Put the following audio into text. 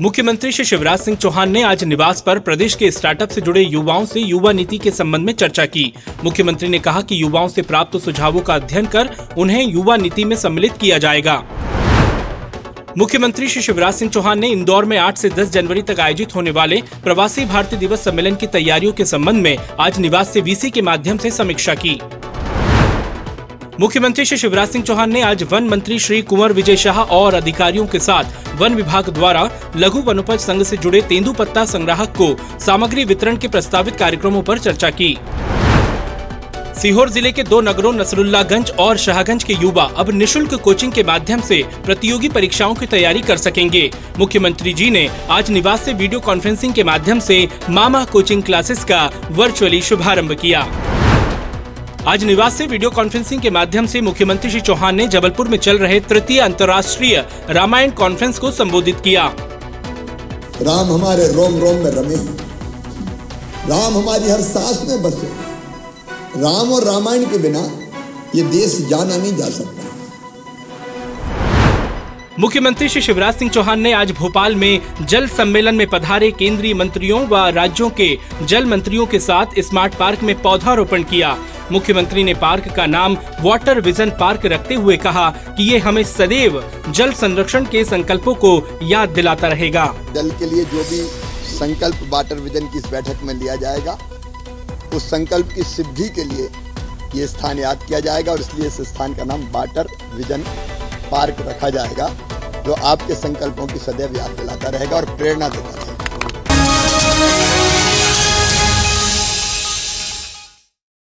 मुख्यमंत्री श्री शिवराज सिंह चौहान ने आज निवास पर प्रदेश के स्टार्टअप से जुड़े युवाओं से युवा नीति के संबंध में चर्चा की। मुख्यमंत्री ने कहा कि युवाओं से प्राप्त सुझावों का अध्ययन कर उन्हें युवा नीति में सम्मिलित किया जाएगा। मुख्यमंत्री श्री शिवराज सिंह चौहान ने इंदौर में 8 से 10 जनवरी तक आयोजित होने वाले प्रवासी भारतीय दिवस सम्मेलन की तैयारियों के संबंध में आज निवास से वीसी के माध्यम से समीक्षा की। मुख्यमंत्री श्री शिवराज सिंह चौहान ने आज वन मंत्री श्री कुंवर विजय शाह और अधिकारियों के साथ वन विभाग द्वारा लघु वनोपज संघ से जुड़े तेंदु पत्ता संग्राहक को सामग्री वितरण के प्रस्तावित कार्यक्रमों पर चर्चा की। सीहोर ज़िले के दो नगरों नसरुल्लागंज और शाहगंज के युवा अब निशुल्क कोचिंग के माध्यम से प्रतियोगी परीक्षाओं की तैयारी कर सकेंगे। मुख्यमंत्री जी ने आज निवास से वीडियो कॉन्फ्रेंसिंग के माध्यम से मामा कोचिंग क्लासेस का वर्चुअली शुभारंभ किया। आज निवास से वीडियो कॉन्फ्रेंसिंग के माध्यम से मुख्यमंत्री श्री चौहान ने जबलपुर में चल रहे तृतीय अंतर्राष्ट्रीय रामायण कॉन्फ्रेंस को संबोधित किया। राम हमारे रोम रोम में रमे, राम हमारी हर सांस में बसे। राम और रामायण के बिना ये देश जाना नहीं जा सकता। मुख्यमंत्री श्री शिवराज सिंह चौहान ने आज भोपाल में जल सम्मेलन में पधारे केंद्रीय मंत्रियों व राज्यों के जल मंत्रियों के साथ स्मार्ट पार्क में पौधारोपण किया। मुख्यमंत्री ने पार्क का नाम वाटर विजन पार्क रखते हुए कहा कि ये हमें सदैव जल संरक्षण के संकल्पों को याद दिलाता रहेगा। जल के लिए जो भी संकल्प वाटर विजन की इस बैठक में लिया जाएगा, उस संकल्प की सिद्धि के लिए ये स्थान याद किया जाएगा और इसलिए इस स्थान का नाम वाटर विजन पार्क रखा जाएगा, जो आपके संकल्पों की सदैव याद दिलाता रहेगा और प्रेरणा देता रहेगा।